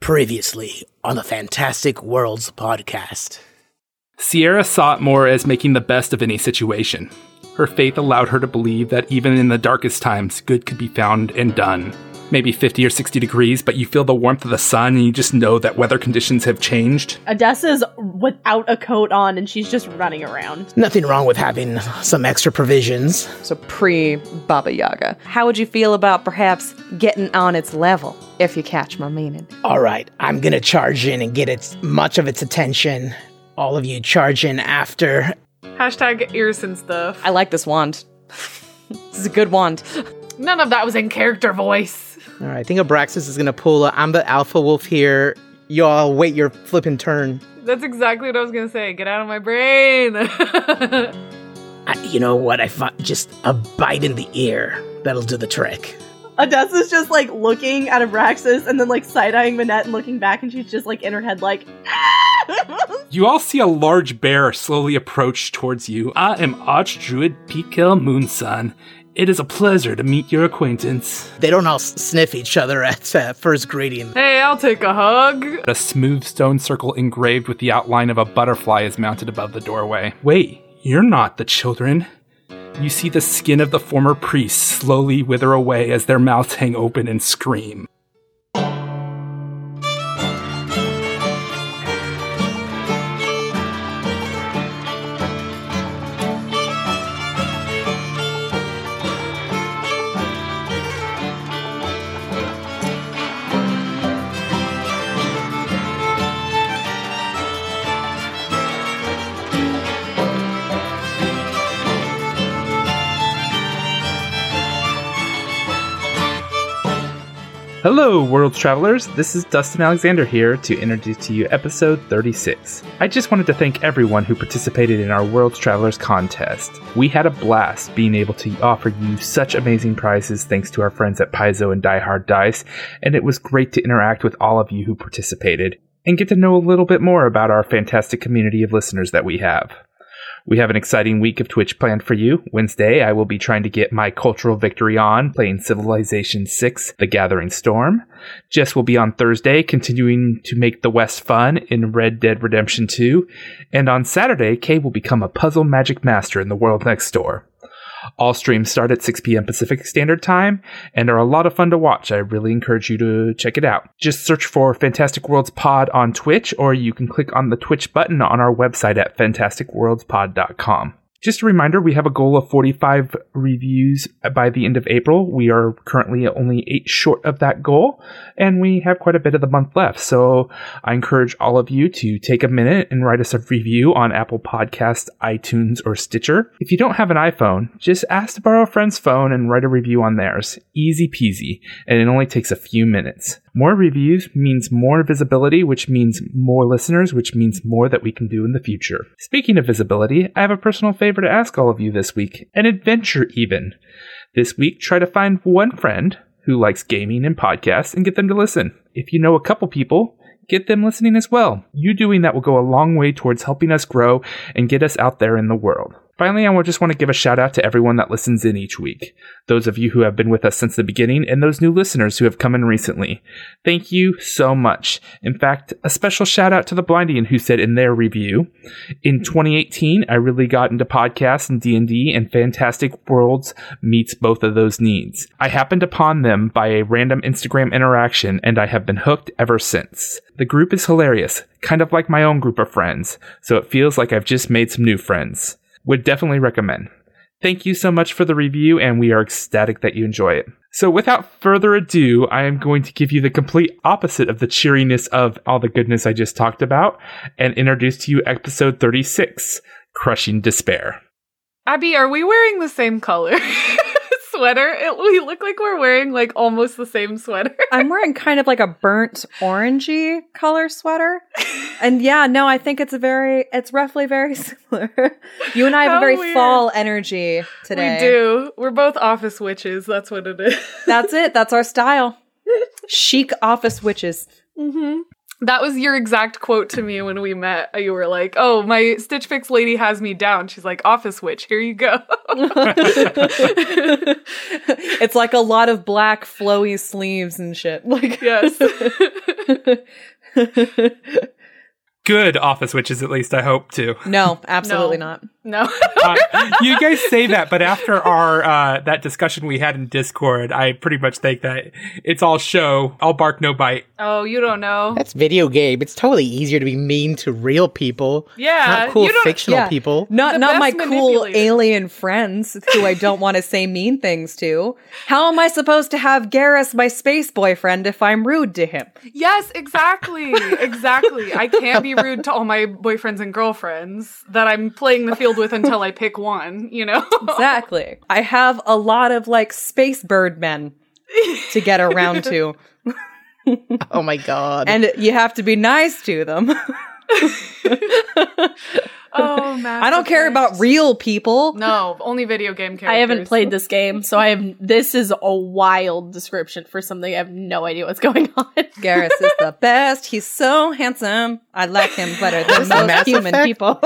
Previously on the Fantastic Worlds podcast. Sierra saw it more as making the best of any situation. Her faith allowed her to believe that even in the darkest times, good could be found and done. Maybe 50 or 60 degrees, but you feel the warmth of the sun and you just know that weather conditions have changed. Odessa's without a coat on and she's just running around. Nothing wrong with having some extra provisions. So pre Baba Yaga. How would you feel about perhaps getting on its level, if you catch my meaning? All right, I'm gonna charge in and get its much of its attention. All of you charge in after. Hashtag ears and stuff. I like this wand. this is a good wand. None of that was in character voice. All right, I think Abraxas is gonna pull. I'm the alpha wolf here. Y'all wait your flipping turn. That's exactly what I was gonna say. Get out of my brain. I, you know what? I thought just a bite in the ear. That'll do the trick. Odessa's just like looking at Abraxas and then like side eyeing Manette and looking back, and she's just like in her head, like, You all see a large bear slowly approach towards you. I am Archdruid Pikel Moonsun. It is a pleasure to meet your acquaintance. They don't all sniff each other at uh, first greeting. hey, I'll take a hug. A smooth stone circle engraved with the outline of a butterfly is mounted above the doorway. Wait, you're not the children. You see the skin of the former priests slowly wither away as their mouths hang open and scream. Hello, world Travelers. This is Dustin Alexander here to introduce to you episode 36. I just wanted to thank everyone who participated in our World Travelers contest. We had a blast being able to offer you such amazing prizes thanks to our friends at Paizo and Die Hard Dice, and it was great to interact with all of you who participated and get to know a little bit more about our fantastic community of listeners that we have. We have an exciting week of Twitch planned for you. Wednesday, I will be trying to get my cultural victory on, playing Civilization 6 The Gathering Storm. Jess will be on Thursday, continuing to make the West fun in Red Dead Redemption 2. And on Saturday, Kay will become a puzzle magic master in the world next door. All streams start at 6 p.m. Pacific Standard Time and are a lot of fun to watch. I really encourage you to check it out. Just search for Fantastic Worlds Pod on Twitch, or you can click on the Twitch button on our website at fantasticworldspod.com. Just a reminder, we have a goal of 45 reviews by the end of April. We are currently only eight short of that goal, and we have quite a bit of the month left. So I encourage all of you to take a minute and write us a review on Apple Podcasts, iTunes, or Stitcher. If you don't have an iPhone, just ask to borrow a friend's phone and write a review on theirs. Easy peasy, and it only takes a few minutes. More reviews means more visibility, which means more listeners, which means more that we can do in the future. Speaking of visibility, I have a personal favor to ask all of you this week an adventure, even. This week, try to find one friend who likes gaming and podcasts and get them to listen. If you know a couple people, get them listening as well. You doing that will go a long way towards helping us grow and get us out there in the world. Finally, I just want to give a shout out to everyone that listens in each week. Those of you who have been with us since the beginning and those new listeners who have come in recently. Thank you so much. In fact, a special shout out to the Blindian who said in their review, in 2018, I really got into podcasts and D&D and Fantastic Worlds meets both of those needs. I happened upon them by a random Instagram interaction and I have been hooked ever since. The group is hilarious, kind of like my own group of friends, so it feels like I've just made some new friends. Would definitely recommend. Thank you so much for the review, and we are ecstatic that you enjoy it. So, without further ado, I am going to give you the complete opposite of the cheeriness of all the goodness I just talked about and introduce to you episode 36 Crushing Despair. Abby, are we wearing the same color sweater? It, we look like we're wearing like almost the same sweater. I'm wearing kind of like a burnt orangey color sweater. And yeah, no, I think it's a very, it's roughly very similar. You and I have How a very weird. fall energy today. We do. We're both office witches. That's what it is. That's it. That's our style. Chic office witches. hmm That was your exact quote to me when we met. You were like, "Oh, my Stitch Fix lady has me down." She's like, "Office witch, here you go." it's like a lot of black flowy sleeves and shit. Like yes. Good office witches, at least I hope to. no, absolutely No. not. No. Uh, you guys say that, but after our uh, that discussion we had in Discord, I pretty much think that it's all show, all bark, no bite. oh, you don't know. That's video game. It's totally easier to be mean to real people. Yeah, Not cool you don't- fictional Yeah. people. Not The not my cool alien friends who I don't want to say mean things to. How am I supposed to have Garrus, my space boyfriend, if I'm rude to him? Yes, exactly. Exactly. I can't be rude to all my boyfriends and girlfriends that I'm playing the field with until I pick one, you know? Exactly. I have a lot of like space bird men to get around to, Oh my god. and you have to be nice to them. oh, man. I don't care about real people. No, only video game characters. I haven't played this game, so I have. This is a wild description for something I have no idea what's going on. Garrus is the best. He's so handsome. I like him better than most Mass human Effect? people.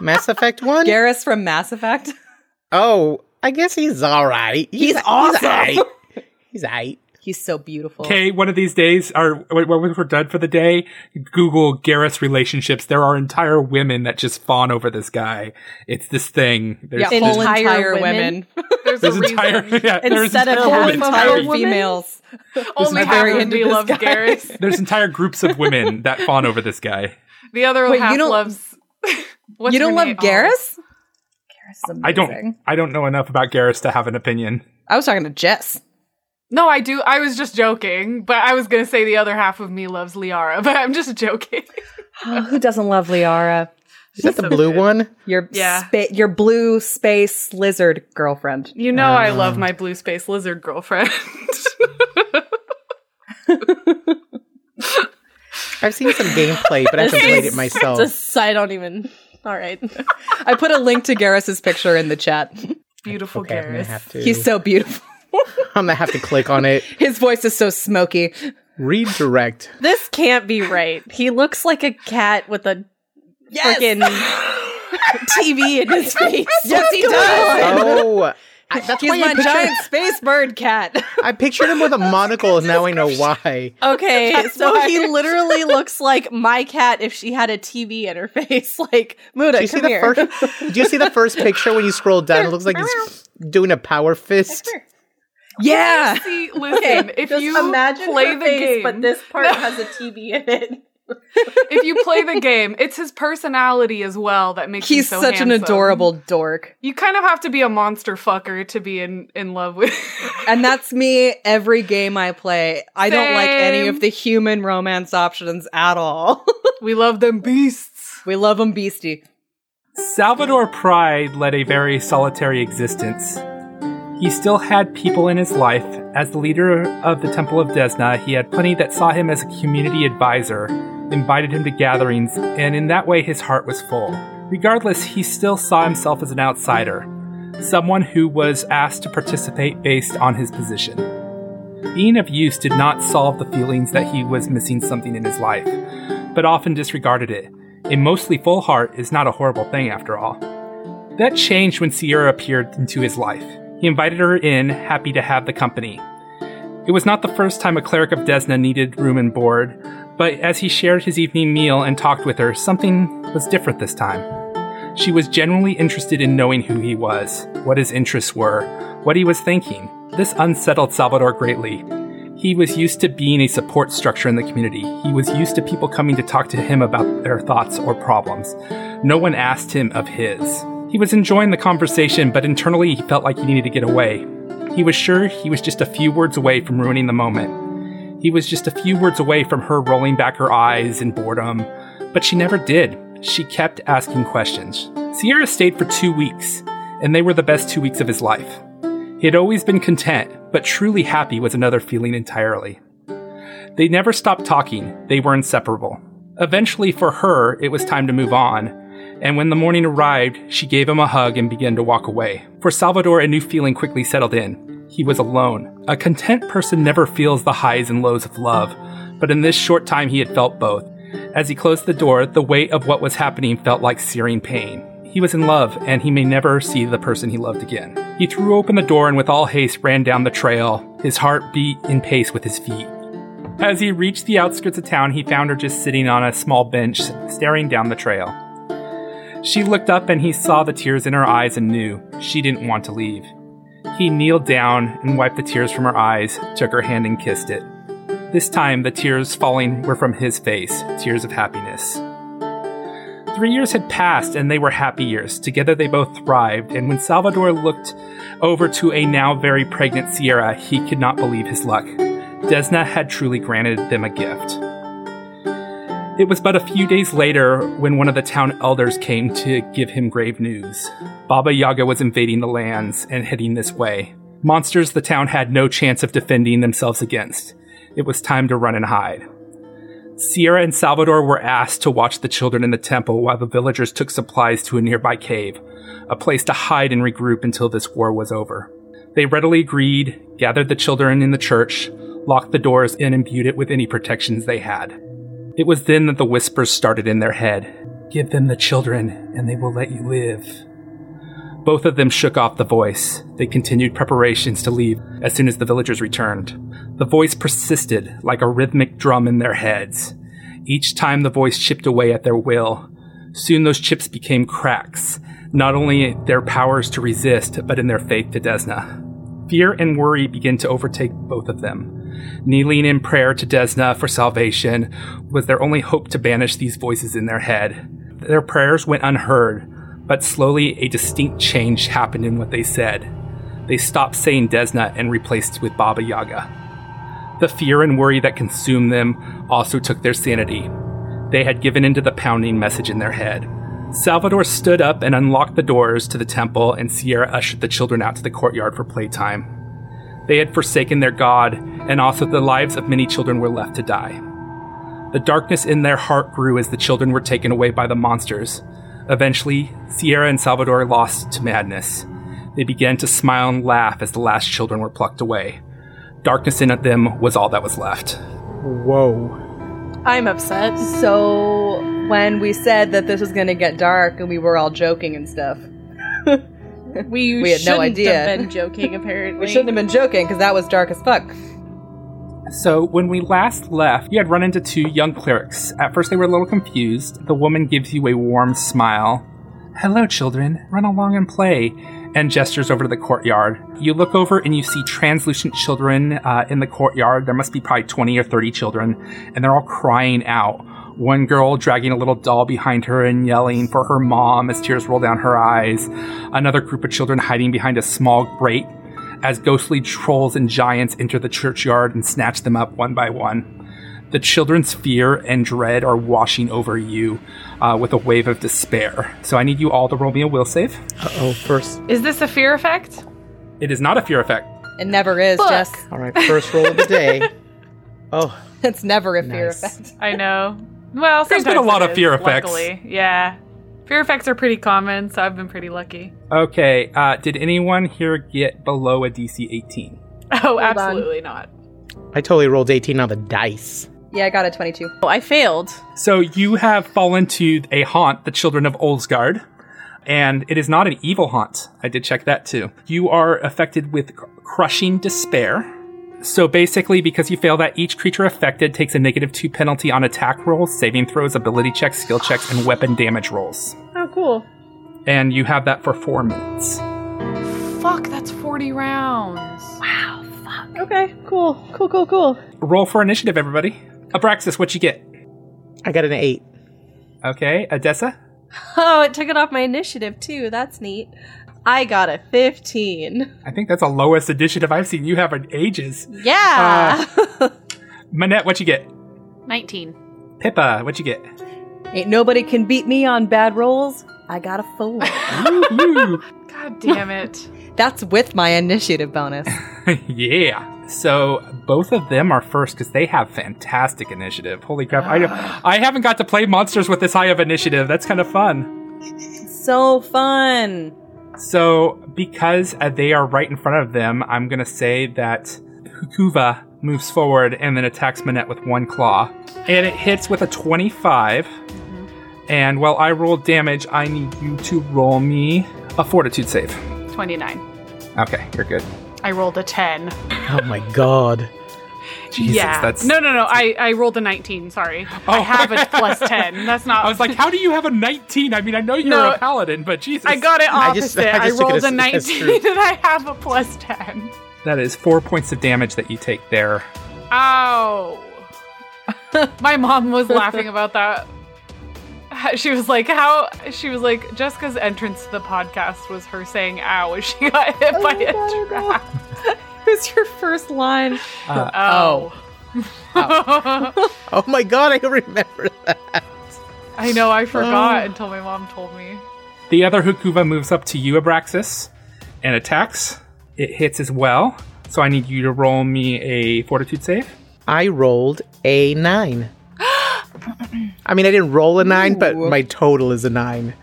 Mass Effect 1? Garrus from Mass Effect. oh, I guess he's alright. He's awesome. He's alright. He's alright. He's so beautiful. Okay, one of these days, or when when we're done for the day, Google Garrus relationships. There are entire women that just fawn over this guy. It's this thing. There's, Yeah, there's, whole Entire entire women? women. There's, there's a entire yeah, there's Instead of entire entire females. Only I'm half very of into me this loves guy. Garrus. There's entire groups of women that fawn over this guy. The other Wait, you half don't- loves. What's you don't love name? Oh, Garrus? Garrus is I don't. I don't know enough about Garrus to have an opinion. I was talking to Jess. No, I do. I was just joking, but I was gonna say the other half of me loves Liara, but I'm just joking. Oh, who doesn't love Liara? Is that the so blue good. one? Your Yeah. spa- your blue space lizard girlfriend. You know I Uh. love my blue space lizard girlfriend. I've seen some gameplay, but I haven't played it myself. Just, I don't even. All right. I put a link to Garrus's picture in the chat. Beautiful Okay, Garrus. He's so beautiful. I'm gonna have to click on it. His voice is so smoky. Redirect. This can't be right. He looks like a cat with a freaking TV in his face. Yes, he does. Oh, I, that's He's why my I pictured, giant space bird cat. I pictured him with a monocle, and now I know why. Okay, so why. he literally looks like my cat if she had a TV in her face. Like, Muda, Did you see come the here. first? Did you see the first picture when you scroll down? It looks like he's doing a power fist. Yeah. See, listen, if Just you imagine play her the face, game, but this part has a TV in it. if you play the game, it's his personality as well that makes him He's so such an adorable dork. You kind of have to be a monster fucker to be in in love with. And that's me every game I play. I don't like any of the human romance options at all. we love them beasts. we love them beastie. Salvador Pride led a very solitary existence. He still had people in his life. As the leader of the Temple of Desna, he had plenty that saw him as a community advisor, invited him to gatherings, and in that way his heart was full. Regardless, he still saw himself as an outsider, someone who was asked to participate based on his position. Being of use did not solve the feelings that he was missing something in his life, but often disregarded it. A mostly full heart is not a horrible thing after all. That changed when Sierra appeared into his life. He invited her in, happy to have the company. It was not the first time a cleric of Desna needed room and board, but as he shared his evening meal and talked with her, something was different this time. She was genuinely interested in knowing who he was, what his interests were, what he was thinking. This unsettled Salvador greatly. He was used to being a support structure in the community. He was used to people coming to talk to him about their thoughts or problems. No one asked him of his. He was enjoying the conversation, but internally he felt like he needed to get away. He was sure he was just a few words away from ruining the moment. He was just a few words away from her rolling back her eyes in boredom, but she never did. She kept asking questions. Sierra stayed for two weeks, and they were the best two weeks of his life. He had always been content, but truly happy was another feeling entirely. They never stopped talking, they were inseparable. Eventually, for her, it was time to move on, and when the morning arrived, she gave him a hug and began to walk away. For Salvador, a new feeling quickly settled in. He was alone. A content person never feels the highs and lows of love, But in this short time, he had felt both. As he closed the door, the weight of what was happening felt like searing pain. He was in love, and he may never see the person he loved again. He threw open the door and with all haste ran down the trail. His heart beat in pace with his feet. As he reached the outskirts of town, he found her just sitting on a small bench, staring down the trail. She looked up and he saw the tears in her eyes and knew she didn't want to leave. He kneeled down and wiped the tears from her eyes, took her hand and kissed it. This time, the tears falling were from his face, tears of happiness. Three years had passed and they were happy years. Together they both thrived, and when Salvador looked over to a now very pregnant Sierra, he could not believe his luck. Desna had truly granted them a gift. It was but a few days later when one of the town elders came to give him grave news. Baba Yaga was invading the lands and heading this way. Monsters the town had no chance of defending themselves against. It was time to run and hide. Sierra and Salvador were asked to watch the children in the temple while the villagers took supplies to a nearby cave, a place to hide and regroup until this war was over. They readily agreed, gathered the children in the church, locked the doors, and imbued it with any protections they had. It was then that the whispers started in their head. Give them the children, and they will let you live. Both of them shook off the voice. They continued preparations to leave as soon as the villagers returned. The voice persisted like a rhythmic drum in their heads. Each time the voice chipped away at their will. Soon those chips became cracks, not only their powers to resist, but in their faith to Desna. Fear and worry began to overtake both of them. Kneeling in prayer to Desna for salvation was their only hope to banish these voices in their head. Their prayers went unheard, but slowly a distinct change happened in what they said. They stopped saying Desna and replaced with Baba Yaga. The fear and worry that consumed them also took their sanity. They had given into the pounding message in their head. Salvador stood up and unlocked the doors to the temple, and Sierra ushered the children out to the courtyard for playtime. They had forsaken their God, and also the lives of many children were left to die. The darkness in their heart grew as the children were taken away by the monsters. Eventually, Sierra and Salvador lost to madness. They began to smile and laugh as the last children were plucked away. Darkness in them was all that was left. Whoa. I'm upset. So when we said that this was going to get dark and we were all joking and stuff, We, We had no shouldn't idea. have been joking, apparently. we shouldn't have been joking because that was dark as fuck. So, when we last left, you had run into two young clerics. At first, they were a little confused. The woman gives you a warm smile. Hello, children. Run along and play. And gestures over to the courtyard. You look over and you see translucent children uh, in the courtyard. There must be probably 20 or 30 children, and they're all crying out. One girl dragging a little doll behind her and yelling for her mom as tears roll down her eyes. Another group of children hiding behind a small grate as ghostly trolls and giants enter the churchyard and snatch them up one by one. The children's fear and dread are washing over you uh, with a wave of despair. So I need you all to roll me a will save. Uh oh, first. Is this a fear effect? It is not a fear effect. It never is, Fuck. Jess. All right, first roll of the day. Oh, It's never a fear Nice. effect. I know. Well, There's been a lot it of is, fear effects. Luckily, yeah. Fear effects are pretty common, so I've been pretty lucky. Okay, uh, did anyone here get below a DC 18? Oh, on. absolutely not. I totally rolled 18 on the dice. Yeah, I got a 22. Oh, I failed. So you have fallen to a haunt, the children of Olsgard, and it is not an evil haunt. I did check that too. You are affected with crushing despair. So basically, because you fail that, each creature affected takes a negative two penalty on attack rolls, saving throws, ability checks, skill checks, and weapon damage rolls. Oh, cool. And you have that for four minutes. Fuck, that's 40 rounds. Wow, fuck. Okay, cool. Cool, cool, cool. Roll for initiative, everybody. Abraxas, what you get? I got an 8. Okay, Odessa? Oh, it took it off my initiative, too. That's neat. I got a 15. I think that's the lowest initiative I've seen you have in ages. Yeah. Uh, Manette, what you get? 19. Pippa, what you get? Ain't nobody can beat me on bad rolls. I got a four. God damn it. That's with my initiative bonus. yeah. So both of them are first because they have fantastic initiative. Holy crap! I I haven't got to play monsters with this high of initiative. That's kind of fun. so fun. So because uh, they are right in front of them, I'm gonna say that Huecuva moves forward and then attacks Manette with one claw. And it hits with a 25. And while I roll damage, I need you to roll me a fortitude save. 29. Okay, you're good. I rolled a 10. Oh my god. Jesus, yeah. that's. No, no, no. I, I rolled a 19. Sorry. oh. I Oh. have a plus 10. That's not. I was like, how do you have a 19? I mean, I know you're No. a paladin, but Jesus. I got it I opposite. just- I, I just took it rolled a 19 and I have a plus 10. That is four points of damage that you take there. Ow. My mom was laughing about that. She was like, how? She was like, Jessica's entrance to the podcast was her saying ow as she got hit oh by a trap. Who's your first line? Uh, Oh. Oh my god, I remember that. I know, I forgot until my mom told me. The other Huecuva moves up to you, Abraxas, and attacks. It hits as well. So I need you to roll me a fortitude save. I rolled a nine. I mean, I didn't roll a nine, but my total is a nine.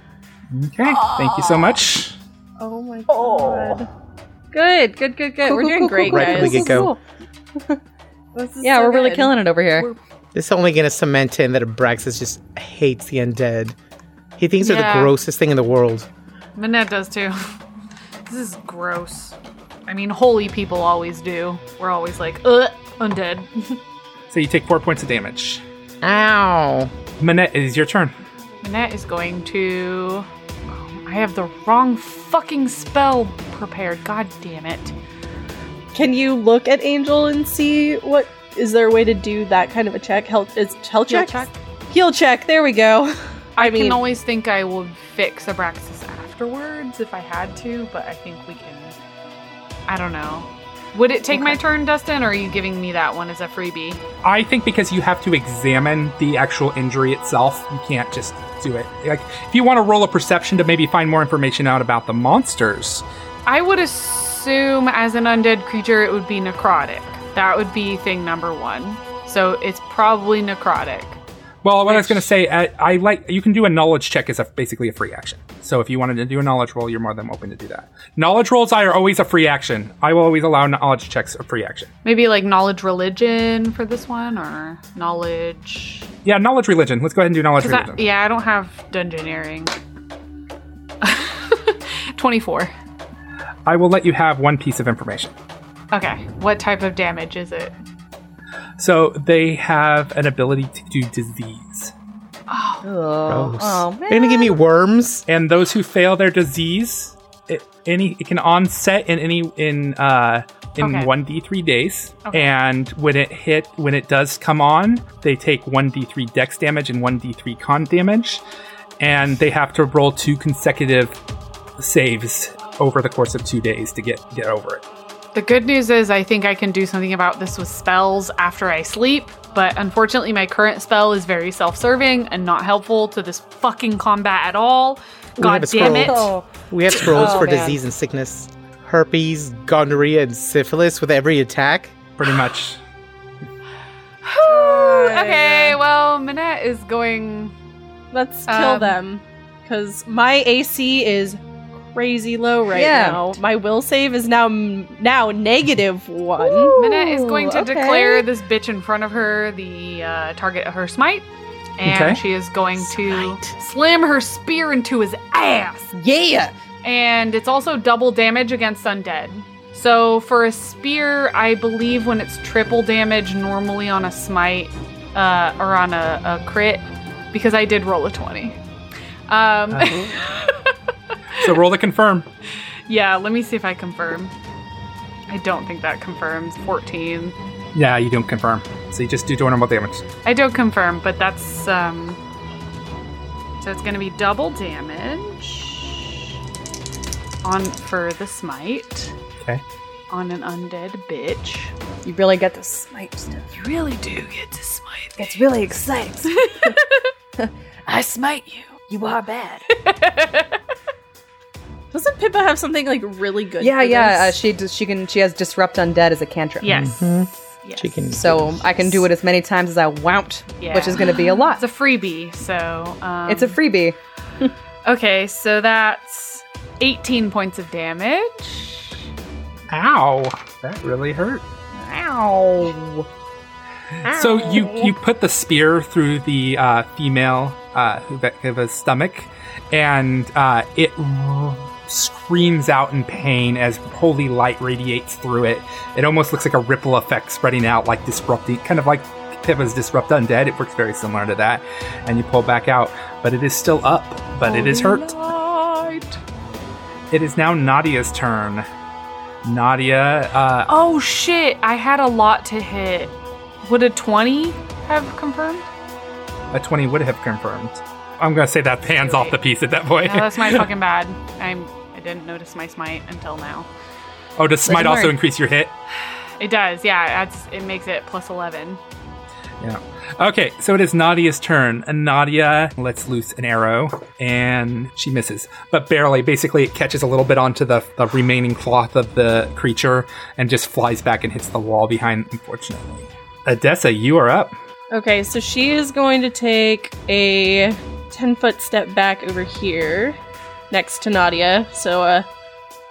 Okay, thank you so much. Oh my god. Good, good, good, good. We're doing great, Right, guys. we could go. Yeah, we're really killing it over here. This is only going to cement in that Abraxas just hates the undead. He thinks they're the grossest thing in the world. Manette does too. This is gross. I mean, holy people always do. We're always like, ugh, undead. So you take four points of damage. Ow. Manette, it is your turn. Manette is going to. I have the wrong fucking spell prepared. God damn it. Can you look at Angel and see what is there a way to do that kind of a check? Health is health Heal check? Heal check. There we go. I, I mean, can always think I would fix Abraxas afterwards if I had to, but I think we can. I don't know. Would it take my turn, Dustin, or are you giving me that one as a freebie? I think because you have to examine the actual injury itself, you can't just do it. Like, if you want to roll a perception to maybe find more information out about the monsters, I would assume as an undead creature it would be necrotic. That would be thing number one. So it's probably necrotic. Well, what I was going to say, uh, I like you can do a knowledge check as a, basically a free action. So if you wanted to do a knowledge roll, you're more than open to do that. Knowledge rolls are always a free action. I will always allow knowledge checks a free action. Maybe like knowledge religion for this one, or knowledge. Yeah, knowledge religion. Let's go ahead and do knowledge 'Cause I- religion. yeah, I don't have dungeoneering. 24. I will let you have one piece of information. Okay, what type of damage is it? So they have an ability to do disease, Oh, Gross. oh, They're going to give me worms? and those who fail their disease, it, any it can onset in any in uh in Okay. one d three days, Okay. and when it hit when it does come on, they take one d three dex damage and one d three con damage, and they have to roll two consecutive saves over the course of two days to get get over it. The good news is I think I can do something about this with spells after I sleep, but unfortunately my current spell is very self-serving and not helpful to this fucking combat at all. God damn it. scroll. We have scrolls Oh, for man. disease and sickness. Herpes, gonorrhea, and syphilis with every attack. Pretty much. Okay, well, Manette is going let's kill Um, them because my AC is crazy low right Yeah. now. My will save is now now negative one. Manette is going to okay. declare this bitch in front of her the uh, target of her smite. And Okay. she is going to Smite. slam her spear into his ass. Yeah! and it's also double damage against undead. So for a spear, I believe when it's triple damage normally on a smite uh, or on a, a crit, because I did roll a twenty. Um, So roll to confirm. yeah, let me see if I confirm. I don't think that confirms. Fourteen. Yeah, you don't confirm. So you just do normal damage. I don't confirm, but that's um. So it's gonna be double damage on for the smite Okay. on an undead bitch. You really get to smite stuff. You really do get to smite. It's really exciting. I smite you. You are bad. Doesn't Pippa have something like really good? yeah, for yeah. Uh, she does- she can she has disrupt undead as a cantrip. yes. Mhm. yes. She can. So I can do it as many times as I want, Yeah. which is going to be a lot. It's a freebie, so um, it's a freebie. Okay, so that's 18 points of damage. Ow. That really hurt. Ow. So you you put the spear through the uh, female uh, Huecuva's stomach, and uh, it r- screams out in pain as holy light radiates through it. It almost looks like a ripple effect spreading out, like disrupting, kind of like Pippa's disrupt undead. It works very similar to that, and you pull back out, but it is still up, but it is hurt. It is now Nadia's turn. Nadia, uh, Oh shit! I had a lot to hit. Would a twenty have confirmed? a 20 would have confirmed. I'm gonna say that pans off the piece at that point. No, that's my fucking bad. I'm. I didn't notice my smite until now. oh, does smite also learn. increase your hit? It does. Yeah, that's. It makes it plus eleven. Yeah. Okay, so it is Nadia's turn. And Nadia lets loose an arrow, and she misses, but barely. Basically, it catches a little bit onto the, the remaining cloth of the creature and just flies back and hits the wall behind, unfortunately. Odessa, you are up. Okay, so she is going to take a 10 foot step back over here next to Nadia. So uh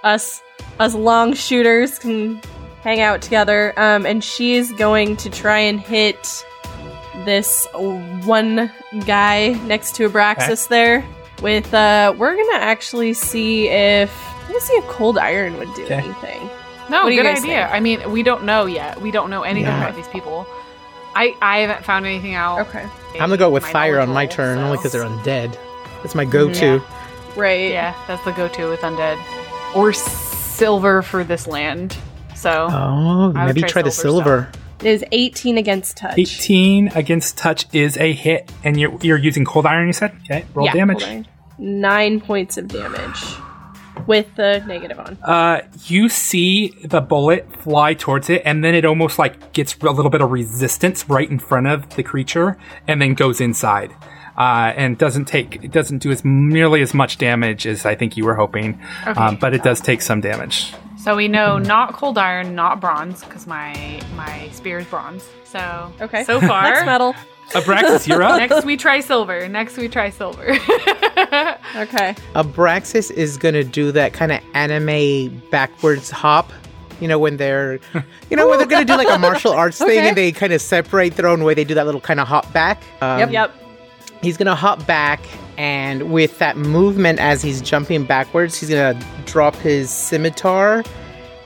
us us long shooters can hang out together. Um and she is going to try and hit this one guy next to Abraxas there with uh we're going to actually see if let's see if cold iron would do Okay. anything. No, What do you good idea. think? I mean, we don't know yet. We don't know anything Yeah. about these people. I I haven't found anything out. Okay. I'm gonna go with fire on my turn, so- only because they're undead. That's my go-to. Right. Yeah, that's the go-to with undead or silver for this land. So Oh, maybe try try the silver silver. It is 18 against touch. 18 against touch is a hit, and you're, you're using cold iron, you said? Okay, roll Yeah, damage. hold on. Nine points of damage with the negative on. Uh, you see the bullet fly towards it, and then it almost like gets a little bit of resistance right in front of the creature, and then goes inside. Uh, and doesn't take it doesn't do as nearly as much damage as I think you were hoping, um, but it does take some damage. so we know not cold iron, not bronze, because my my spear is bronze. So Okay. so far. Next metal. Abraxas, you're up. Next we try silver. Next we try silver. Okay. Abraxas is gonna do that kind of anime backwards hop. You know when they're, you know when they're gonna do like a martial arts thing and they kind of separate their own way. They do that little kind of hop back. Um, Yep. He's gonna hop back, and with that movement as he's jumping backwards, he's gonna drop his scimitar,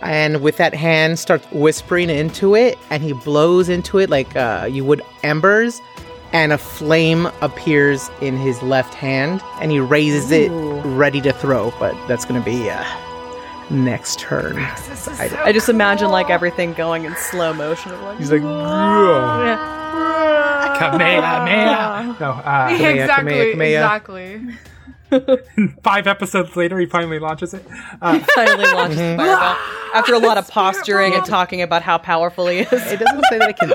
and with that hand starts whispering into it, and he blows into it like uh, you would embers, and a flame appears in his left hand, and he raises it ready to throw. But that's gonna be uh, next turn. I just imagine like everything going in slow motion. Like, He's like, "Yeah." Kamehameha. No, uh, exactly. Kamehameha, Kamehameha. Exactly. five episodes later, he finally launches it. Uh, finally launches the fireball after a lot of posturing and talking about how powerful he is. It doesn't say that I can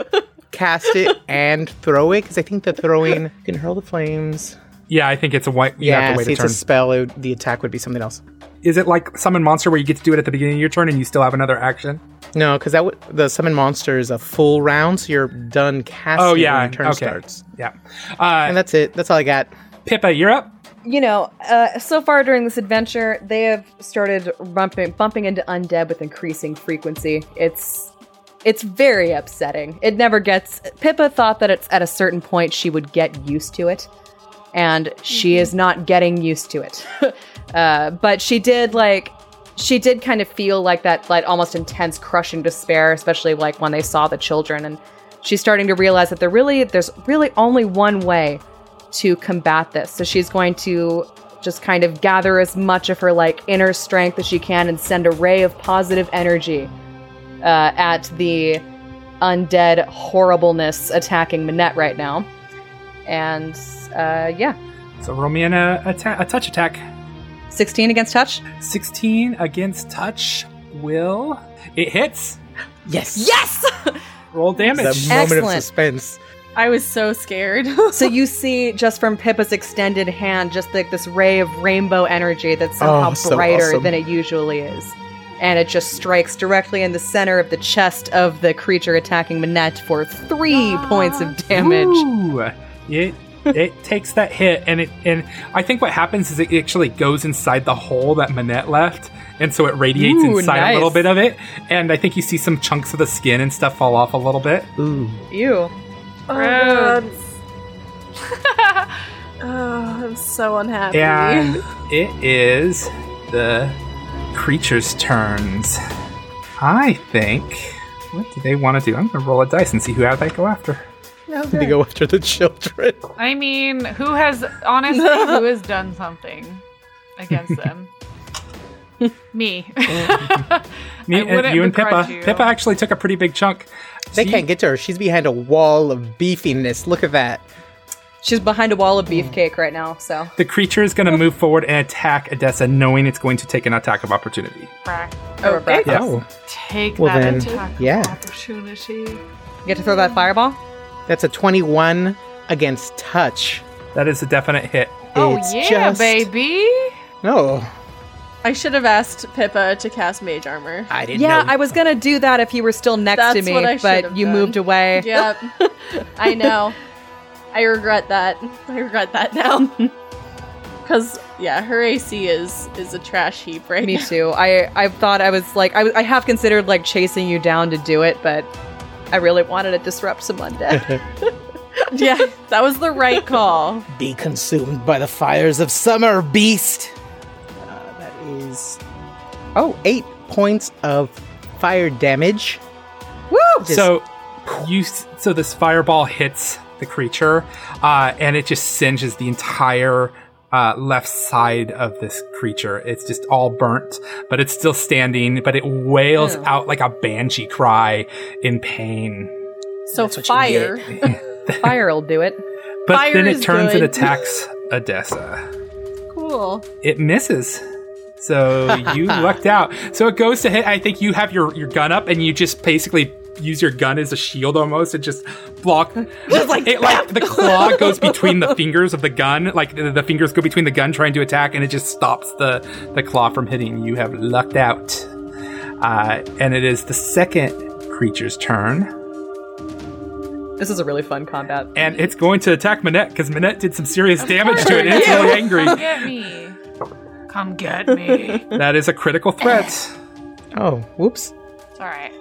cast it and throw it because I think the throwing you can hurl the flames. yeah, I think it's a white. You have Yeah, to wait see, a it's a spell. It, would- the attack would be something else. Is it like summon monster where you get to do it at the beginning of your turn and you still have another action? No, because that would the summon monster is a full round, so you're done casting Oh yeah, when your turn okay. starts. Yeah. Uh, And that's it. That's all I got. Pippa, you're up. you know, uh, so far during this adventure, they have started bumping, bumping into undead with increasing frequency. It's it's very upsetting. It never gets. Pippa thought that it's at a certain point she would get used to it, and she is not getting used to it. uh, but she did like. She did kind of feel like that, like almost intense crushing despair, especially like when they saw the children, and she's starting to realize that there really, there's really only one way to combat this. So she's going to just kind of gather as much of her like inner strength as she can and send a ray of positive energy uh, at the undead horribleness attacking Manette right now. And uh, yeah, So roll me a, a, ta- a touch attack. 16 against touch. 16 against touch will. It hits. Yes. Yes! Roll That damage. moment of Excellent. suspense. I was so scared. so you see just from Pippa's extended hand, just like this ray of rainbow energy that's somehow Oh, so brighter awesome. than it usually is. And it just strikes directly in the center of the chest of the creature attacking Manette for three ah, points of damage. Ooh. It it takes that hit and it and I think what happens is it actually goes inside the hole that Manette left and so it radiates Ooh, inside a little bit of it. And I think you see some chunks of the skin and stuff fall off a little bit. Ooh. Ew. Oh, God. Oh, I'm so unhappy. And it is the creature's turns. I think. What do they want to do? I'm going to roll a dice and see who they go after. They go after the children. I mean, who has honestly who has done something against them? Me. Me, uh, and you and Pippa. begrudge you. Pippa actually took a pretty big chunk. They She- can't get to her. She's behind a wall of beefiness. Look at that. She's behind a wall of mm. beefcake right now, so. The creature is going to move forward and attack Odessa, knowing it's going to take an attack of opportunity. Frack. Okay. Yeah. Oh, Take Well that then, attack of yeah. opportunity. Get to throw that fireball? That's a 21 against touch. That is a definite hit. Oh It's yeah, just- baby. No, I should have asked Pippa to cast mage armor. I didn't Yeah, know. I was gonna do that if you were still next to me, what I but you done. moved away. Yep. I know. I regret that. I regret that now. Cause yeah, her AC is is a trash heap right Me now. too. I I thought I was like I I have considered like chasing you down to do it, but I really wanted to disrupt some undead. Yeah, that was the right call. Be consumed by the fires of summer, beast. Uh, that is oh eight points of fire damage. Woo! Just- so you so this fireball hits the creature uh, and it just singes the entire uh, left side of this creature it's just all burnt but it's still standing but it wails Ew. out like a banshee cry in pain So That's what you fire. Fire will do it. but Fire then it turns and attacks odessa Cool. it misses so you lucked out so it goes to hit i think you have your, your gun up and you just basically use your gun as a shield almost and just block just like it like the claw goes between the fingers of the gun like the, the fingers go between the gun trying to attack and it just stops the the claw from hitting you have lucked out uh, and it is the second creature's turn This is a really fun combat. and it's going to attack Manette because Manette did some serious damage to it and it's really angry Come get me. Come get me. that is a critical threat Oh, whoops. It's all right.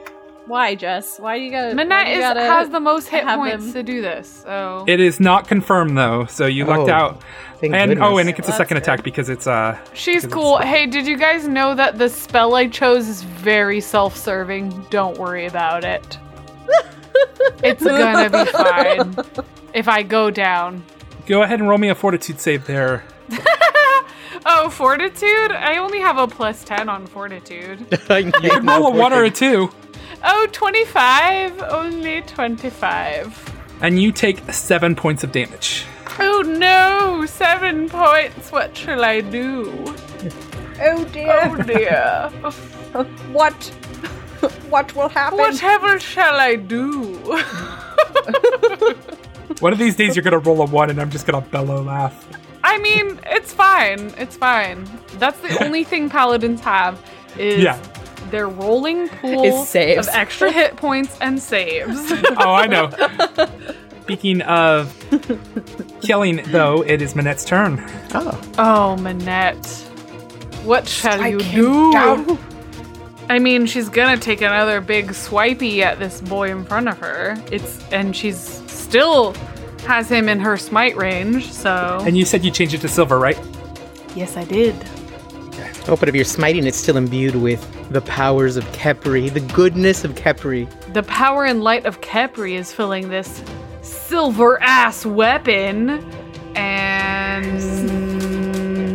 Why, Jess? Why you gotta? Midnight you is, gotta has the most hit points him- to do this, so It is not confirmed though, so you lucked Oh, out. thank and goodness. oh, and it gets a second that's attack because it's uh she's cool. Hey, did you guys know that the spell I chose is very self-serving? Don't worry about it. it's gonna be fine if I go down. Go ahead and roll me a fortitude save there. Oh, fortitude? I only have a plus 10 on fortitude. You can roll a one or a two, Oh, 25? Only 25. and you take seven points of damage. Oh no, seven points. What shall I do? Oh dear. Oh dear. What? what will happen? Whatever shall I do? One of these days you're gonna roll a one, and I'm just gonna bellow laugh. I mean, it's fine. It's fine. That's the only thing paladins have is Yeah. Their rolling pool Is saves. of extra hit points and saves. Oh, I know. Speaking of killing, though, it is Manette's turn. Oh, oh, Manette. What shall you Strike him do? down. I mean, she's gonna take another big swipey at this boy in front of her. It's and she's still has him in her smite range, so And you said you changed it to silver, right? yes, I did. Oh, but if you're smiting, it's still imbued with the powers of Kepri, the goodness of Kepri. The power and light of Kepri is filling this silver ass weapon, and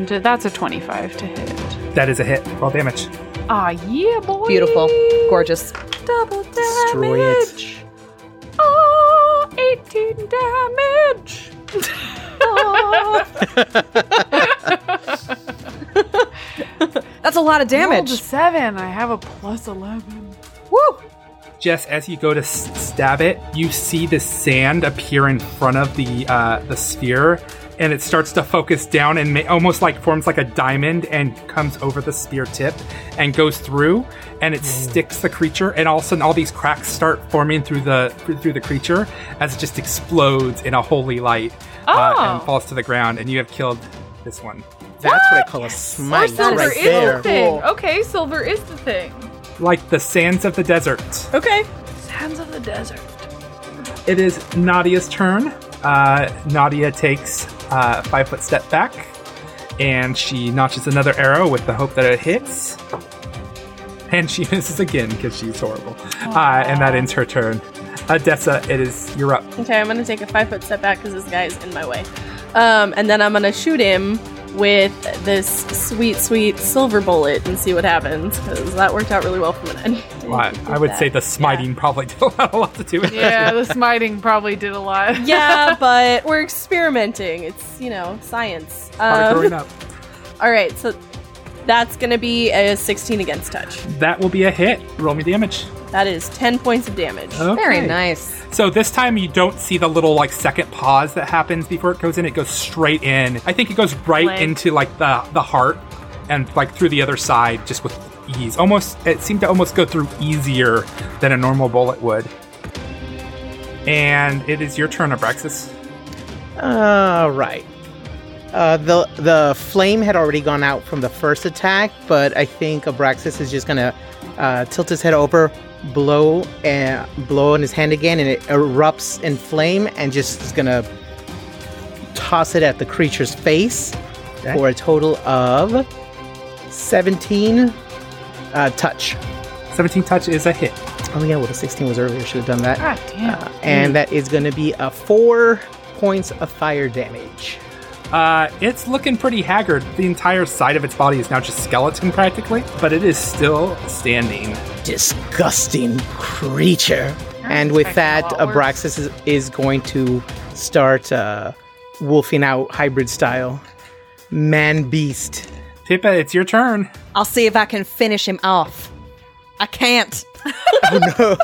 that's a 25 to hit. That is a hit. Roll damage. Ah, yeah, boy. Beautiful. Gorgeous. Double damage. Destroy it. damage. Oh, 18 damage. That's lot of Rolled a damage. seven. I have a plus 11. Woo! Jess, as you go to s- stab it, you see the sand appear in front of the uh, the sphere, and it starts to focus down and ma- almost like forms like a diamond and comes over the spear tip and goes through, and it sticks the creature, and all of a sudden all these cracks start forming through the through the creature as it just explodes in a holy light uh, Oh. and falls to the ground, and you have killed this one. That's what I call a smite Or silver right is there. the thing. Cool. Okay, silver is the thing. Like the sands of the desert. Okay. Sands of the desert. It is Nadia's turn. Uh, Nadia takes uh, a five foot step back, and she notches another arrow with the hope that it hits. And she misses again because she's horrible. Uh, and that ends her turn. Odessa, it is you're up. Okay, I'm gonna take a five foot step back because this guy is in my way. Um, and then I'm gonna shoot him with this sweet, sweet silver bullet and see what happens because that worked out really well for me. Well, I, I would say the smiting probably did a lot to do with it. Yeah, the smiting probably did a lot. Yeah, but we're experimenting. It's you know science. Part Um, growing up. all right, so that's gonna be a 16 against touch. That will be a hit. Roll me damage. That is 10 points of damage. Very Okay. nice. So this time you don't see the little like second pause that happens before it goes in. It goes straight in. I think it goes right Leg. into like the the heart and like through the other side just with ease. Almost it seemed to almost go through easier than a normal bullet would. And it is your turn, Abraxas. All right. Uh, the the flame had already gone out from the first attack, but I think Abraxas is just gonna uh, tilt his head over, blow and blow in his hand again, and it erupts in flame, and just is gonna toss it at the creature's face Okay. for a total of seventeen uh, touch. 17 touch is a hit. Oh yeah, well the sixteen was earlier. Should have done that. God damn. Uh, and that is going to be a four points of fire damage. Uh, it's looking pretty haggard. The entire side of its body is now just skeleton practically, but it is still standing. Disgusting creature. And with that, a lot worse. Abraxas is, is going to start uh, wolfing out hybrid style. Man beast. Pippa, it's your turn. I'll see if I can finish him off. I can't. Oh no.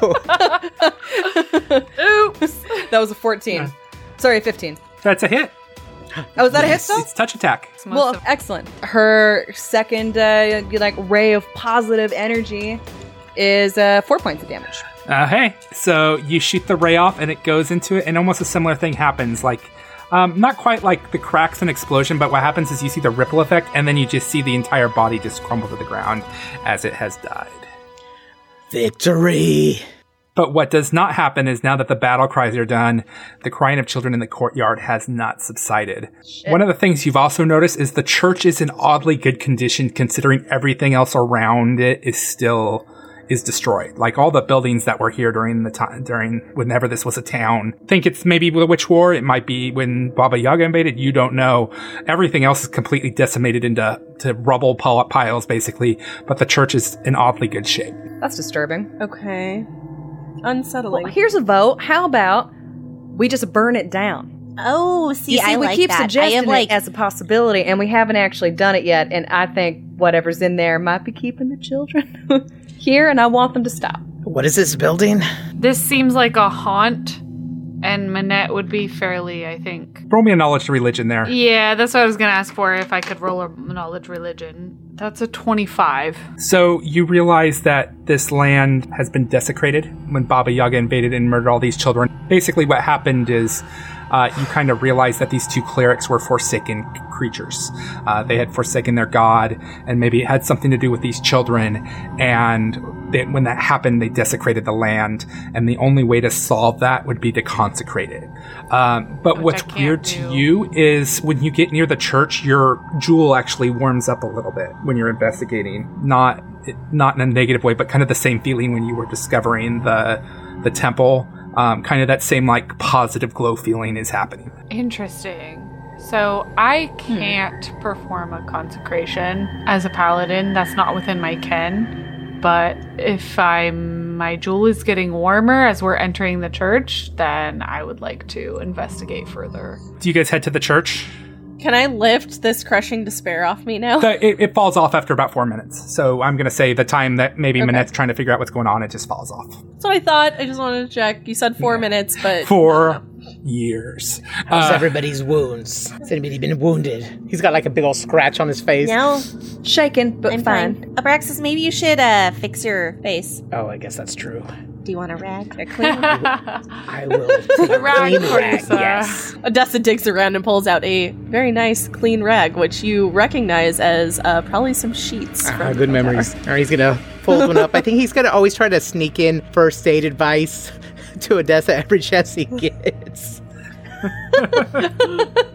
Oops. That was a 14. Sorry, 15. That's a hit. Oh, was that a hit still? It's touch attack. Most Well, of- excellent. Her second, uh, like, ray of positive energy is uh, four points of damage. Uh, hey, so you shoot the ray off and it goes into it, and almost a similar thing happens. Like, um, not quite like the cracks and explosion, but what happens is you see the ripple effect, and then you just see the entire body just crumble to the ground as it has died. Victory. But what does not happen is now that the battle cries are done, the crying of children in the courtyard has not subsided. One of the things you've also noticed is the church is in oddly good condition considering everything else around it is still is destroyed. Like all the buildings that were here during the time during whenever this was a town. Think it's maybe the Witch War, it might be when Baba Yaga invaded, you don't know. Everything else is completely decimated into to rubble piles basically, but the church is in oddly good shape. That's disturbing. Okay. Unsettling. Well, here's a vote. How about we just burn it down? Oh, see, You see, I we like keep that. I suggesting am like, it as a possibility, and we haven't actually done it yet. And I think whatever's in there might be keeping the children here, and I want them to stop. What is this building? This seems like a haunt, and Manette would be fairly, I think. Roll me a knowledge to religion there. Yeah, that's what I was gonna ask for if I could roll a knowledge religion. That's a 25. So you realize that this land has been desecrated when Baba Yaga invaded and murdered all these children. Basically, what happened is uh, you kind of realize that these two clerics were forsaken creatures. Uh, they had forsaken their god, and maybe it had something to do with these children. And they, when that happened, they desecrated the land, and the only way to solve that would be to consecrate it. Um, but Which what's weird do. to you is when you get near the church, your jewel actually warms up a little bit when you're investigating. Not not in a negative way, but kind of the same feeling when you were discovering the the temple. Um, kind of that same like positive glow feeling is happening. Interesting. So I can't perform a consecration as a paladin. That's not within my ken. But if I'm my jewel is getting warmer as we're entering the church, then I would like to investigate further. Do you guys head to the church? Can I lift this crushing despair off me now? It, it falls off after about four minutes. So I'm gonna say the time that maybe Manette's trying to figure out what's going on, it just falls off. So I thought. I just wanted to check. You said four minutes, but Four years. How's Uh, everybody's wounds? Has anybody been wounded? He's got like a big old scratch on his face. no, Shaken, but I'm fine. fine. Abraxas, maybe you should uh fix your face. Oh, I guess that's true. Do you want a rag? A clean I will take a Rag clean for rag. Yes. Odessa digs around and pulls out a very nice clean rag, which you recognize as uh, probably some sheets. Ah, from good the car. memories. Or he's gonna fold one up. I think he's gonna always try to sneak in first aid advice to Odessa every chance he gets.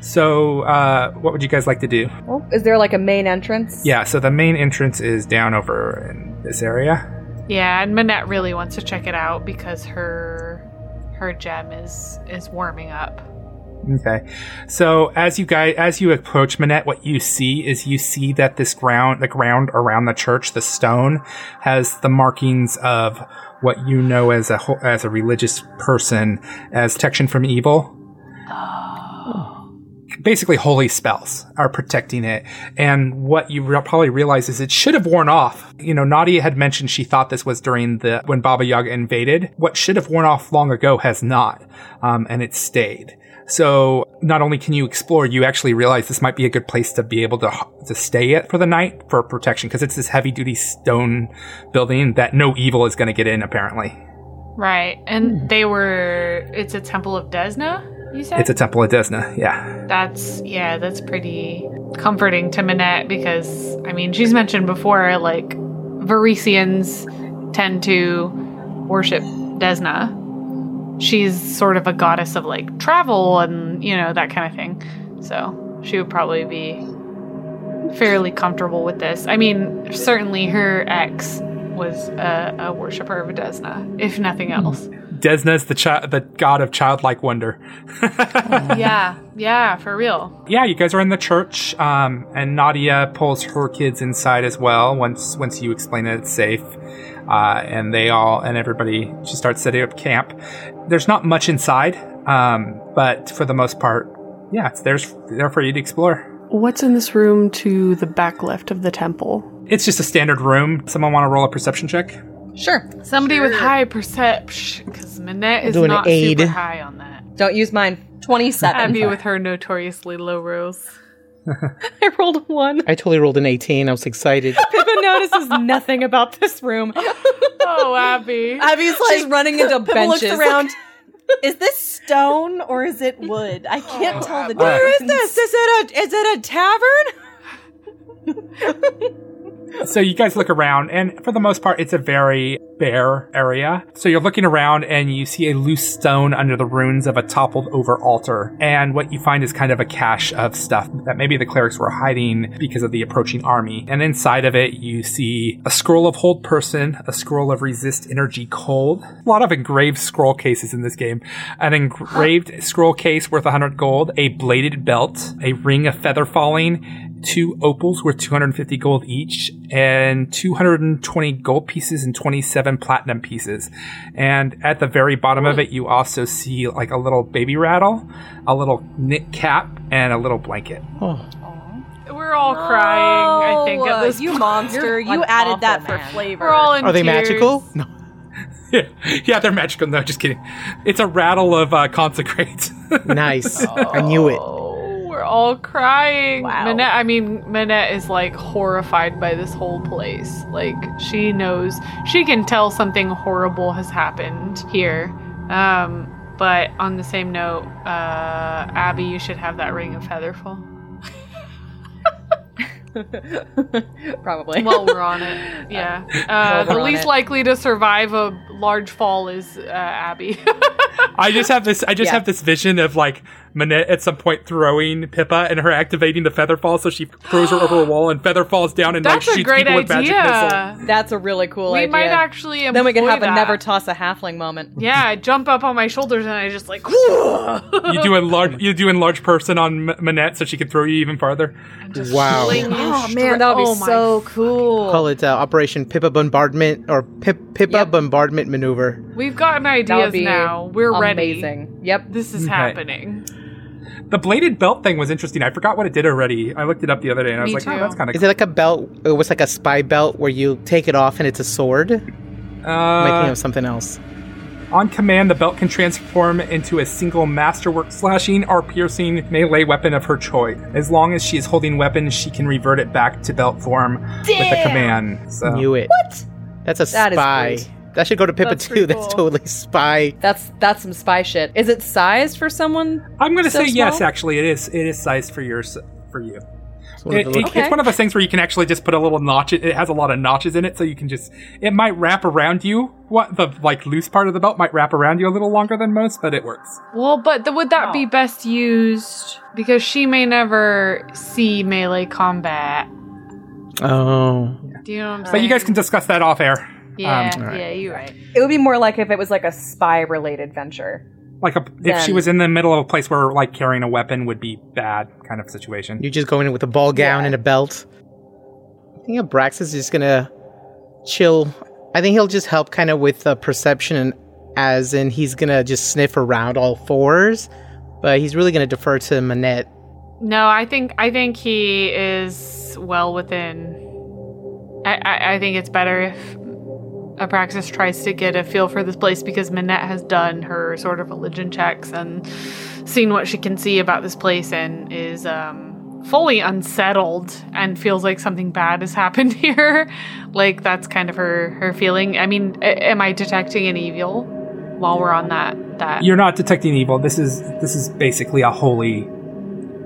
So, uh, what would you guys like to do? Oh, is there like a main entrance? Yeah, so the main entrance is down over in this area. yeah, and Manette really wants to check it out because her her gem is is warming up. Okay. So as you guys as you approach Manette, what you see is you see that this ground the ground around the church, the stone, has the markings of what you know as a as a religious person as protection from evil. Basically, holy spells are protecting it. And what you re- probably realize is it should have worn off. You know, Nadia had mentioned she thought this was during the when Baba Yaga invaded. What should have worn off long ago has not, um, and it stayed. So not only can you explore, you actually realize this might be a good place to be able to to stay at for the night for protection because it's this heavy duty stone building that no evil is going to get in. Apparently, Right. And hmm. they were it's a temple of Desna, you said? it's a temple of Desna. Yeah. That's yeah, that's pretty comforting to Manette because I mean she's mentioned before like Varisians tend to worship Desna. She's sort of a goddess of like travel and you know that kind of thing. So she would probably be fairly comfortable with this. I mean, certainly her ex was a, a worshiper of Desna, if nothing else. Desna is the chi- the god of childlike wonder. yeah, yeah, for real. yeah, you guys are in the church, um, and Nadia pulls her kids inside as well. Once once you explain that it's safe, uh, and they all and everybody she starts setting up camp. There's not much inside, um, but for the most part, yeah, it's there's there for you to explore. What's in this room to the back left of the temple? It's just a standard room. Someone want to roll a perception check? Sure. Somebody with high perception, because Manette is Do an not aid. super high on that. Don't use mine. 27. Abby with her notoriously low rolls. I rolled a 1. I totally rolled an 18. I was excited. Pippa notices nothing about this room. Oh, Abby. Abby's like, She's running into Pippa benches. looks around. is this stone or is it wood? I oh, can't tell the difference. Where Is this? Is it a? Is it a tavern? So you guys look around, and for the most part, it's a very bare area. So you're looking around, and you see a loose stone under the ruins of a toppled over altar. And what you find is kind of a cache of stuff that maybe the clerics were hiding because of the approaching army. And inside of it, you see a scroll of hold person, a scroll of resist energy cold, a lot of engraved scroll cases in this game, an engraved scroll case worth 100 gold, a bladed belt, a ring of feather falling, two opals worth 250 gold each, and 220 gold pieces and 27 platinum pieces. And at the very bottom of it, you also see like a little baby rattle, a little knit cap, and a little blanket. Oh, We're all crying, I think, at this you point. monster. You're You an added that awful for flavor. We're all in are they tears. magical? No. Yeah, yeah, they're magical. No, just kidding. It's a rattle of uh, consecrate. Nice. I knew it. We're all crying. Wow. Manette, I mean, Manette is like horrified by this whole place. Like, she knows, she can tell something horrible has happened here. Um, but on the same note, uh, Abby, you should have that ring of Featherfall. Probably. While we're on it, yeah. Uh, the least likely to survive a large fall is uh, Abby. I just have this. I just Yeah. have this vision of like Manette at some point throwing Pippa and her activating the feather fall, so she throws her over a wall and feather falls down and That's like a shoots great people with magic missile. That's a really cool We idea. might actually then we can employ have a never toss a halfling moment. Yeah, I jump up on my shoulders and I just like. You do a large. You do enlarge person on M- Manette, so she can throw you even farther. Wow. Oh stra- man, that would be oh so cool. Call it uh, Operation Pippa Bombardment or Pip- Pippa Yep. Bombardment Maneuver. We've gotten ideas now. We're ready. Amazing. Yep. This is Okay. happening. The bladed belt thing was interesting. I forgot what it did already. I looked it up the other day and I was Me like, oh, that's kind of Is it like a belt? It was like a spy belt where you take it off and it's a sword. Making uh, of something else. On command, the belt can transform into a single masterwork slashing or piercing melee weapon of her choice. As long as she is holding weapons, she can revert it back to belt form with a command. So Knew it. What? That's a That is spy. Great. That should go to Pippa That's too. pretty That's totally spy. That's that's some spy shit. Is it sized for someone? I'm going to So say yes. Actually, it is. It is sized for yours for you. It's one of It- the it- little- It's one of those things where you can actually just put a little notch. It, it has a lot of notches in it, so you can just. It might wrap around you. What the like loose part of the belt might wrap around you a little longer than most, but it works. Well, but th- would that be best used because she may never see melee combat? Oh. Do you know what I'm saying? But you guys can discuss that off air. Yeah, Um, yeah, you're right. It would be more like if it was like a spy related venture. like a, if she was in the middle of a place where like carrying a weapon would be bad kind of situation. You just go in with a ball gown Yeah. and a belt. I think Abraxas is just gonna chill. I think he'll just help kind of with uh, perception, and as in he's gonna just sniff around all fours, but he's really gonna defer to Manette. No, I think I think he is well within. I, I, I think it's better if Abraxas tries to get a feel for this place because Manette has done her sort of religion checks and seen what she can see about this place and is um, fully unsettled and feels like something bad has happened here. like that's kind of her her feeling. I mean, a- am I detecting an evil while we're on that that? You're not detecting evil. This is this is basically a holy,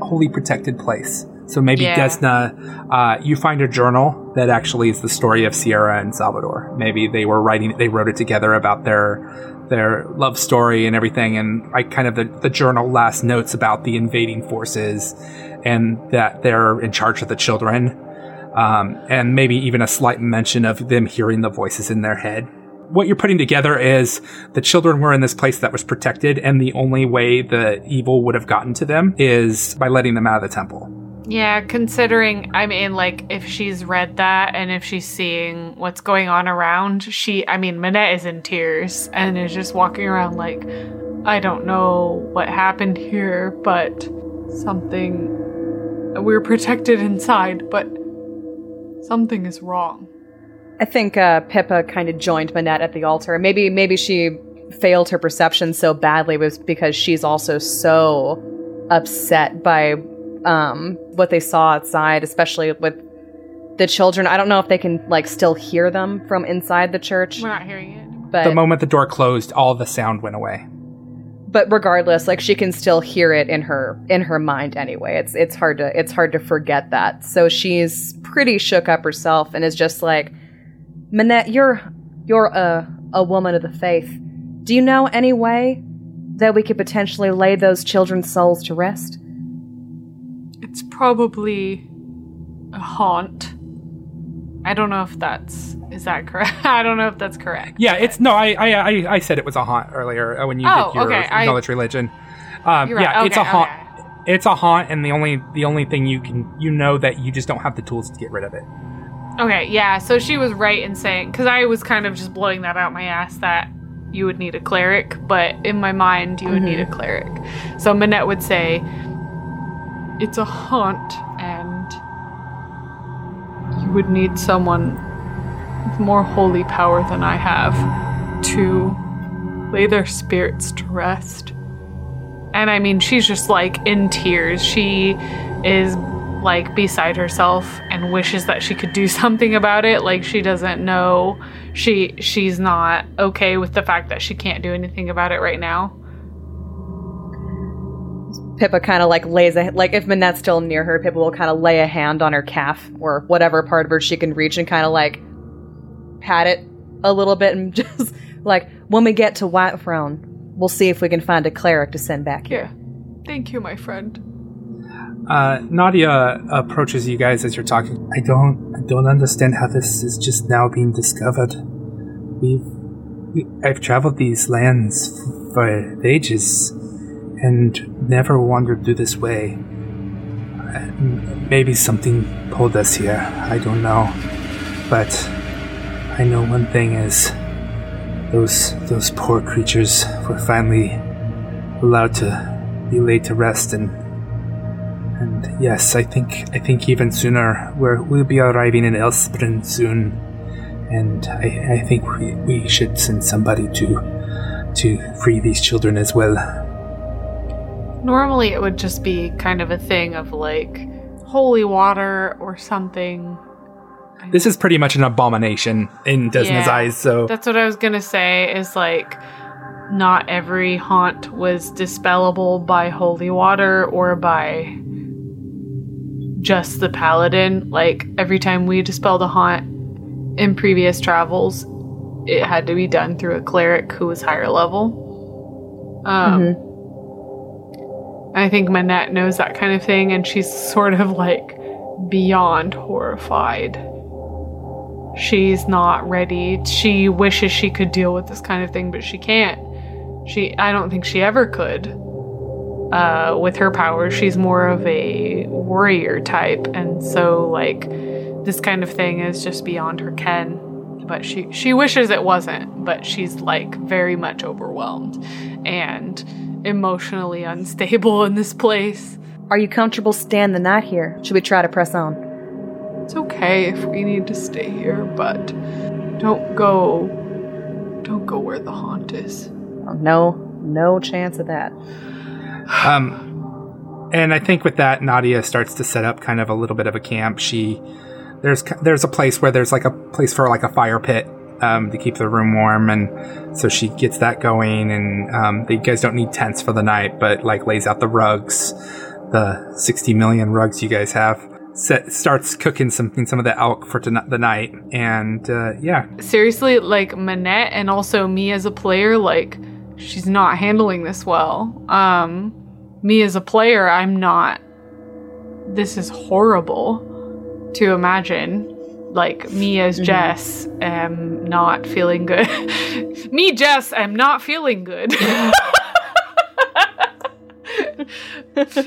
holy protected place. So maybe Yeah. Desna, uh, you find a journal that actually is the story of Sierra and Salvador. Maybe they were writing, they wrote it together about their their love story and everything. And I kind of the, the journal last notes about the invading forces and that they're in charge of the children. Um, and maybe even a slight mention of them hearing the voices in their head what you're putting together is the children were in this place that was protected, and the only way the evil would have gotten to them is by letting them out of the temple. Yeah, considering, I mean, like, if she's read that and if she's seeing what's going on around, she, I mean, Manette is in tears and is just walking around like, I don't know what happened here, but something. We're protected inside, but something is wrong. I think uh, Pippa kind of joined Manette at the altar. Maybe maybe she failed her perception so badly was because she's also so upset by um, what they saw outside, especially with the children. I don't know if they can like still hear them from inside the church, We're not hearing it. but the moment the door closed, all the sound went away. but regardless, like she can still hear it in her in her mind anyway. It's it's hard to it's hard to forget that. So she's pretty shook up herself and is just like, Manette, you're you're a a woman of the faith. Do you know any way that we could potentially lay those children's souls to rest? It's probably a haunt. I don't know if that's. Is that correct? I don't know if that's correct. Yeah, it's no. I I I, I said it was a haunt earlier uh, when you Oh, did your okay, I- knowledge religion. Um, right, Yeah, it's a haunt. okay. It's a haunt, and the only the only thing you can you know that you just don't have the tools to get rid of it. Okay, yeah, so she was right in saying, because I was kind of just blowing that out my ass that you would need a cleric, but in my mind, you would need a cleric. So Manette would say, it's a haunt, and you would need someone with more holy power than I have to lay their spirits to rest. And I mean, she's just like in tears. She is like beside herself and wishes that she could do something about it. Like she doesn't know. She she's not okay with the fact that she can't do anything about it right now. Pippa kind of like lays a like if Manette's still near her, Pippa will kind of lay a hand on her calf or whatever part of her she can reach and kind of like pat it a little bit and just like when we get to Whitethrone, we'll see if we can find a cleric to send back here. Yeah. Thank you, my friend. Uh, Nadia approaches you guys as you're talking. I don't, I don't understand how this is just now being discovered. We've, we, I've traveled these lands f- for ages, and never wandered through this way. Maybe something pulled us here. I don't know, but I know one thing is those those poor creatures were finally allowed to be laid to rest and and yes, I think I think even sooner we're, we'll be arriving in Elsprin soon, and I, I think we, we should send somebody to to free these children as well. Normally it would just be kind of a thing of like holy water or something. this is pretty much an abomination in Desna's Yeah. eyes. So That's what I was gonna say. Is like, not every haunt was dispellable by holy water or by just the paladin. Like every time we dispelled a haunt in previous travels, it had to be done through a cleric who was higher level. Um, I think Manette knows that kind of thing, and she's sort of like beyond horrified. She's not ready. She wishes she could deal with this kind of thing, but she can't. She, I don't think she ever could. Uh, with her powers, she's more of a warrior type, and so like this kind of thing is just beyond her ken. But she she wishes it wasn't, but she's like very much overwhelmed and emotionally unstable in this place. Are you comfortable staying the night here? Should we try to press on? It's okay if we need to stay here, but don't go don't go where the haunt is. Oh, no, no chance of that. Um, and I think with that, Nadia starts to set up kind of a little bit of a camp. She there's there's a place where there's like a place for like a fire pit um, to keep the room warm, and so she gets that going. And um, you guys don't need tents for the night, but like lays out the rugs, the sixty million rugs you guys have. Set, starts cooking some some of the elk for tonight, the night, and uh, yeah, Seriously, like Manette and also me as a player, like she's not handling this well. Um me as a player, I'm not this is horrible to imagine. Like me as Jess am not feeling good. me Jess am not feeling good.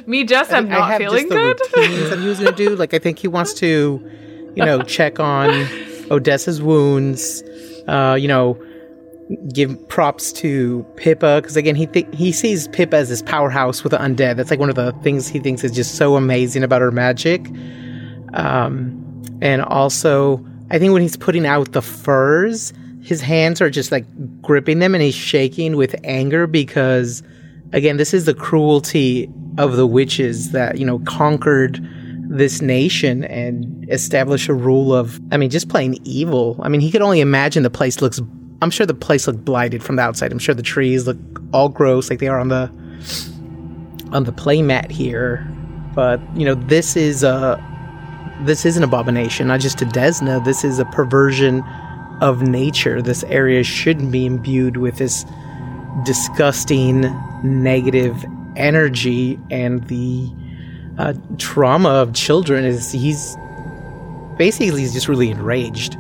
me Jess am I not have feeling good. routines that he was to do. Like I think he wants to, you know, check on Odessa's wounds. Uh, you know, give props to Pippa because again he th- he sees Pippa as this powerhouse with the undead. That's like one of the things he thinks is just so amazing about her magic. Um, and also I think when he's putting out the furs, his hands are just like gripping them and he's shaking with anger because again this is the cruelty of the witches that you know conquered this nation and established a rule of i mean just plain evil. I mean he could only imagine the place looks i'm sure the place looked blighted from the outside. I'm sure the trees look all gross like they are on the on the playmat here. But you know this is a this is an abomination not just to desna this is a perversion of nature. This area shouldn't be imbued with this disgusting negative energy and the uh, trauma of children is he's basically he's just really enraged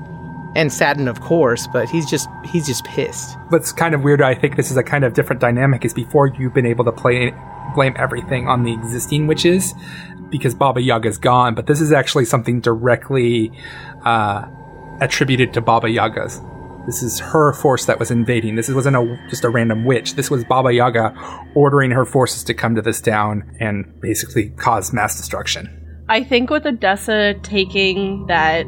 and saddened of course but he's just he's just pissed what's kind of weird, I think this is a kind of different dynamic, is before you've been able to play blame everything on the existing witches because Baba Yaga's gone, but this is actually something directly uh, attributed to Baba Yaga's. This is her force that was invading. This wasn't a, just a random witch. This was Baba Yaga ordering her forces to come to this town and basically cause mass destruction. I think with Odessa taking that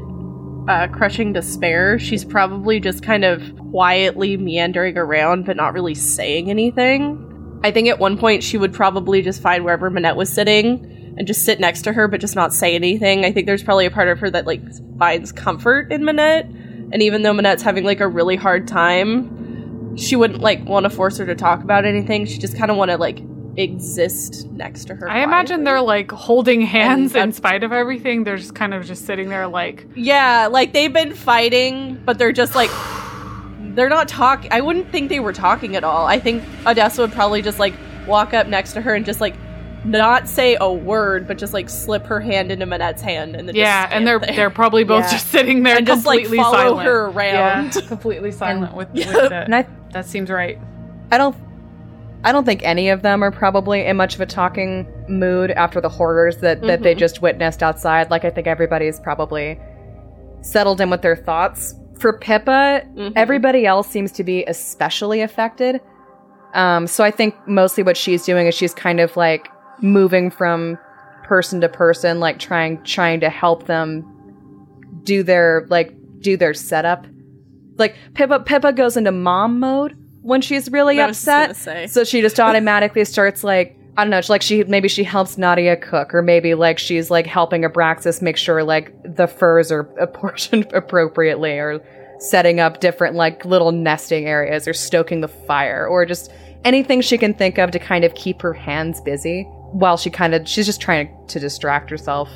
uh, crushing despair, she's probably just kind of quietly meandering around but not really saying anything. I think at one point she would probably just find wherever Manette was sitting and just sit next to her but just not say anything. I think there's probably a part of her that like finds comfort in Manette. And even though Manette's having like a really hard time, she wouldn't like want to force her to talk about anything. She just kind of want to like exist next to her. I imagine they're like holding hands And- in spite of everything. They're just kind of just sitting there like Yeah, like they've been fighting, but they're just like they're not talking. I wouldn't think they were talking at all. I think Odessa would probably just like walk up next to her and just like not say a word, but just like slip her hand into Manette's hand and then yeah, just and they're there. they're probably both Yeah. just sitting there And just, like, completely follow silent. her around. Yeah, completely silent with, with Yep. it. And I, That seems right. I don't, I don't think any of them are probably in much of a talking mood after the horrors that that they Mhm. just witnessed outside. Like I think everybody's probably settled in with their thoughts. For Pippa, Mhm. everybody else seems to be especially affected. Um, so I think mostly what she's doing is she's kind of like moving from person to person, like trying trying to help them do their like do their setup. Like Pippa Pippa goes into mom mode when she's really I upset. So she just automatically starts like I don't know, like she maybe she helps Nadia cook, or maybe like she's like helping Abraxas make sure like the furs are apportioned appropriately, or setting up different like little nesting areas, or stoking the fire, or just anything she can think of to kind of keep her hands busy while she kind of she's just trying to, to distract herself.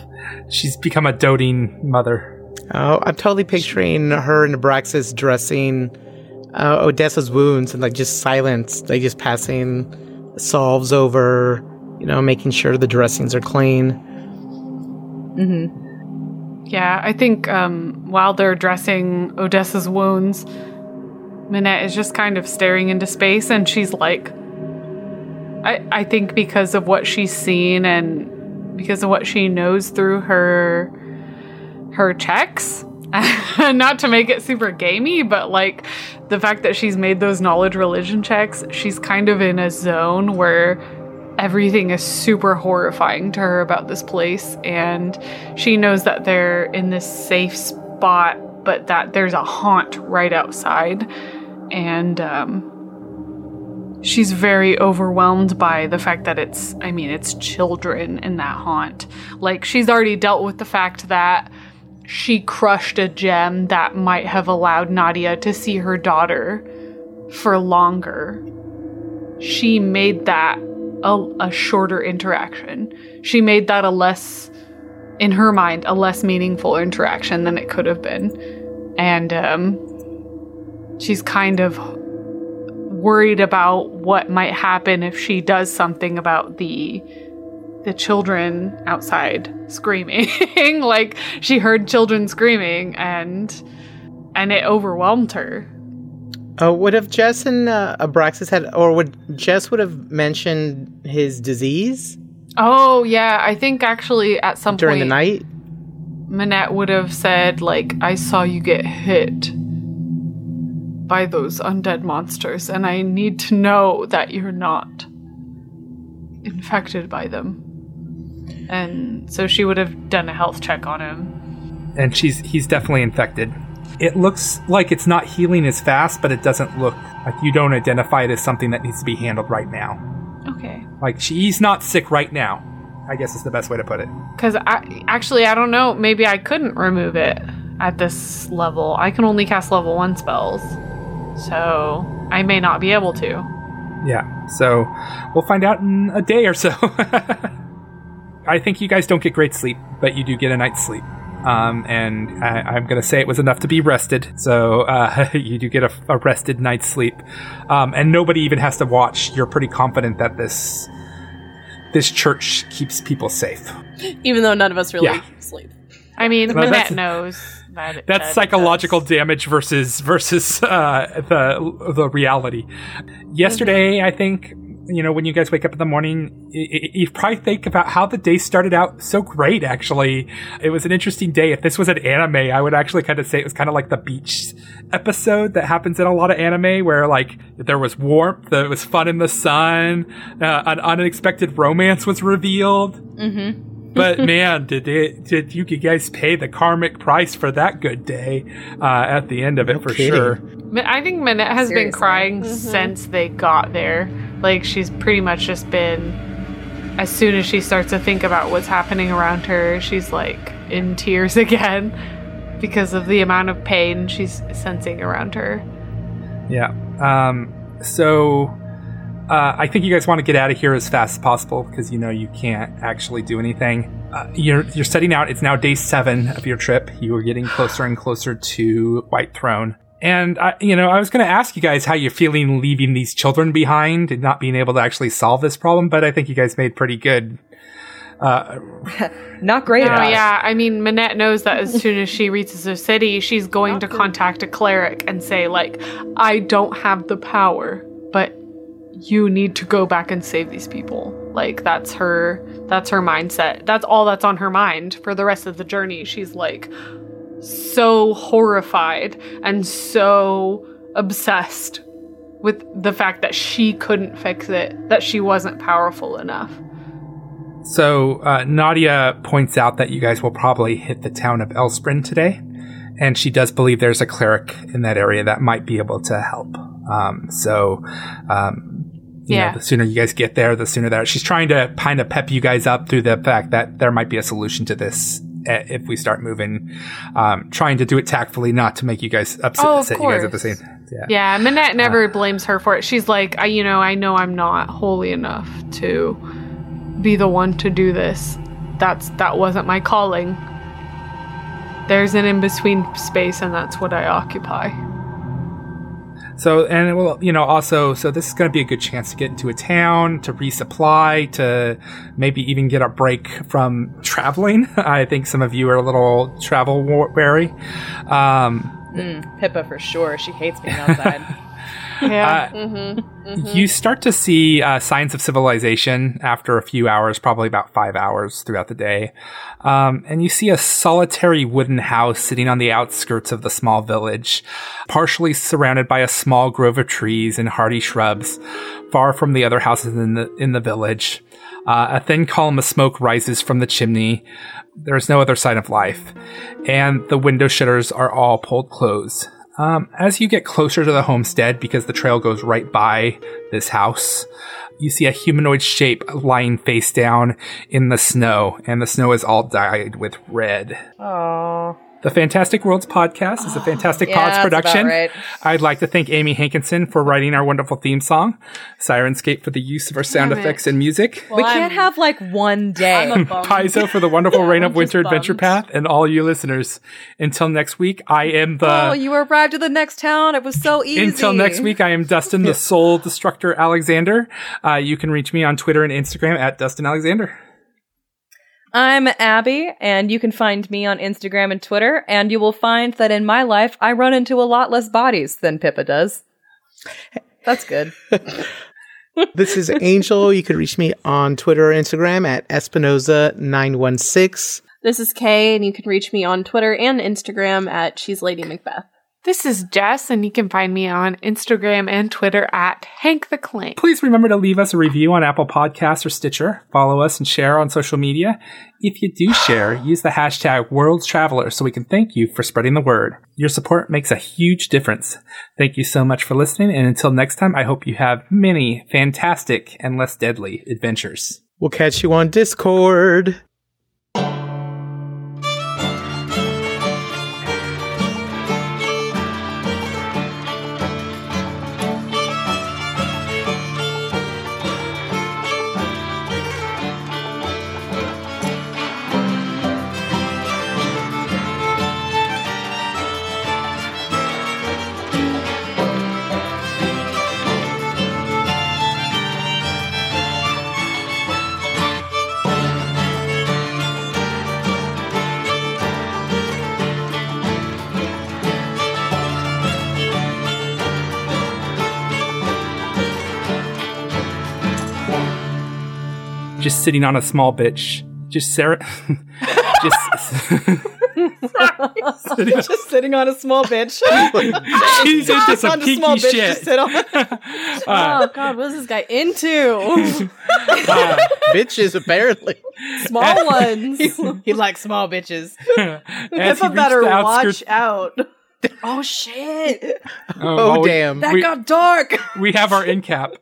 She's become a doting mother. Oh, I'm totally picturing her and Abraxas dressing uh, Odessa's wounds and like just silence, like just passing solves over, you know, making sure the dressings are clean. Mm-hmm. Yeah, I think um, while they're dressing Odessa's wounds, Manette is just kind of staring into space and she's like, I, I think because of what she's seen and because of what she knows through her her checks not to make it super gamey but like the fact that she's made those knowledge religion checks she's kind of in a zone where everything is super horrifying to her about this place and she knows that they're in this safe spot but that there's a haunt right outside. And um she's very overwhelmed by the fact that it's i mean it's children in that haunt. Like she's already dealt with the fact that she crushed a gem that might have allowed nadia to see her daughter for longer. She made that a, a shorter interaction. She made that a less in her mind a less meaningful interaction than it could have been. And um she's kind of worried about what might happen if she does something about the the children outside screaming like she heard children screaming and and it overwhelmed her Oh, would have Jess and uh, Abraxas had, or would Jess would have mentioned his disease oh yeah i think actually at some point during point the night? Manette would have said, like, I saw you get hit by those undead monsters, and I need to know that you're not infected by them. And so she would have done a health check on him. and she's he's definitely infected. It looks like it's not healing as fast, but it doesn't look like you don't identify it as something that needs to be handled right now. Okay. Like she, he's not sick right now. I guess is the best way to put it. Because I, actually, I don't know. Maybe I couldn't remove it at this level. I can only cast level one spells. So I may not be able to. Yeah. So we'll find out in a day or so. I think you guys don't get great sleep, but you do get a night's sleep. Um, and I, I'm going to say it was enough to be rested. So uh, you do get a, a rested night's sleep, um, and nobody even has to watch. You're pretty confident that this this church keeps people safe. Even though none of us really Yeah. sleep. I mean, Well, Manette knows that. it- That's that psychological does. damage versus versus uh, the the reality. Yesterday, I think you know when you guys wake up in the morning, y- y- you probably think about how the day started out so great. Actually, it was an interesting day. If this was an anime, I would actually kind of say it was kind of like the beach episode that happens in a lot of anime, where like there was warmth, there was fun in the sun, uh, an unexpected romance was revealed. But man, did it, did you guys pay the karmic price for that good day uh, at the end of it for kidding. sure? I think Manette has been Seriously. crying since they got there. Like she's pretty much just been. As soon as she starts to think about what's happening around her, she's like in tears again because of the amount of pain she's sensing around her. Yeah. Um, so uh, I think you guys want to get out of here as fast as possible because you know you can't actually do anything. Uh, you're you're setting out. It's now day seven of your trip. You are getting closer and closer to Whitethrone. And I, you know, I was going to ask you guys how you're feeling leaving these children behind and not being able to actually solve this problem, but I think you guys made pretty good. Uh, Not great No, yeah. I mean, Manette knows that as soon as she reaches the city, she's going to contact a cleric and say, like, I don't have the power, but you need to go back and save these people. Like, that's her that's her mindset. That's all that's on her mind for the rest of the journey. She's like so horrified and so obsessed with the fact that she couldn't fix it, that she wasn't powerful enough. So uh, Nadia points out that you guys will probably hit the town of Elsprin today, and she does believe there's a cleric in that area that might be able to help. Um, so um, you Yeah. know, the sooner you guys get there, the sooner that she's trying to kind of pep you guys up through the fact that there might be a solution to this if we start moving. Um, trying to do it tactfully, not to make you guys upset, Oh, of you guys at the same. Yeah. Yeah, Manette never blames her for it. She's like, I, you know, I know I'm not holy enough to be the one to do this. That's that wasn't my calling. There's an in between space, and that's what I occupy. So, and well, you know, also, so this is going to be a good chance to get into a town, to resupply, to maybe even get a break from traveling. I think some of you are a little travel wa- wary. Um, Mm, Pippa for sure. She hates being outside. Yeah. uh, You start to see uh, signs of civilization after a few hours, probably about five hours throughout the day. Um, and you see a solitary wooden house sitting on the outskirts of the small village, partially surrounded by a small grove of trees and hardy shrubs, far from the other houses in the in the village. Uh, a thin column of smoke rises from the chimney. There is no other sign of life, and the window shutters are all pulled closed. Um, as you get closer to the homestead, because the trail goes right by this house, you see a humanoid shape lying face down in the snow, and the snow is all dyed with red. Oh, The Fantastic Worlds podcast is a Fantastic Yeah, Pods that's about production. right. I'd like to thank Amy Hankinson for writing our wonderful theme song, Sirenscape for the use of our sound Damn it. effects and music. we can't have like one day. I'm a bum. Paizo for the wonderful Reign of Winter Adventure. Path, and all you listeners. Until next week, I am the. oh, you arrived at the next town. It was so easy. Until next week, I am Dustin, the Soul Destructor Alexander. Uh, you can reach me on Twitter and Instagram at Dustin Alexander. I'm Abby, and you can find me on Instagram and Twitter. And you will find that in my life, I run into a lot less bodies than Pippa does. That's good. This is Angel. You can reach me on Twitter or Instagram at Espinoza916. This is Kay, and you can reach me on Twitter and Instagram at She's Lady Macbeth. This is Jess, and you can find me on Instagram and Twitter at Hank the Clank. Please remember to leave us a review on Apple Podcasts or Stitcher. Follow us and share on social media. If you do share, use the hashtag Worlds Traveler so we can thank you for spreading the word. Your support makes a huge difference. Thank you so much for listening, and until next time, I hope you have many fantastic and less deadly adventures. We'll catch you on Discord. Just sitting on a small bitch. Just Sarah. just. sitting on- Just sitting on a small bitch. She's into some on a kinky small bitch to shit. sit on. oh God, what is this guy into? Uh, Bitches, apparently. Small ones. he likes small bitches. as he Pippa better watch out. Oh shit! Oh, Oh, well, we- damn. we, got dark. we have our end cap.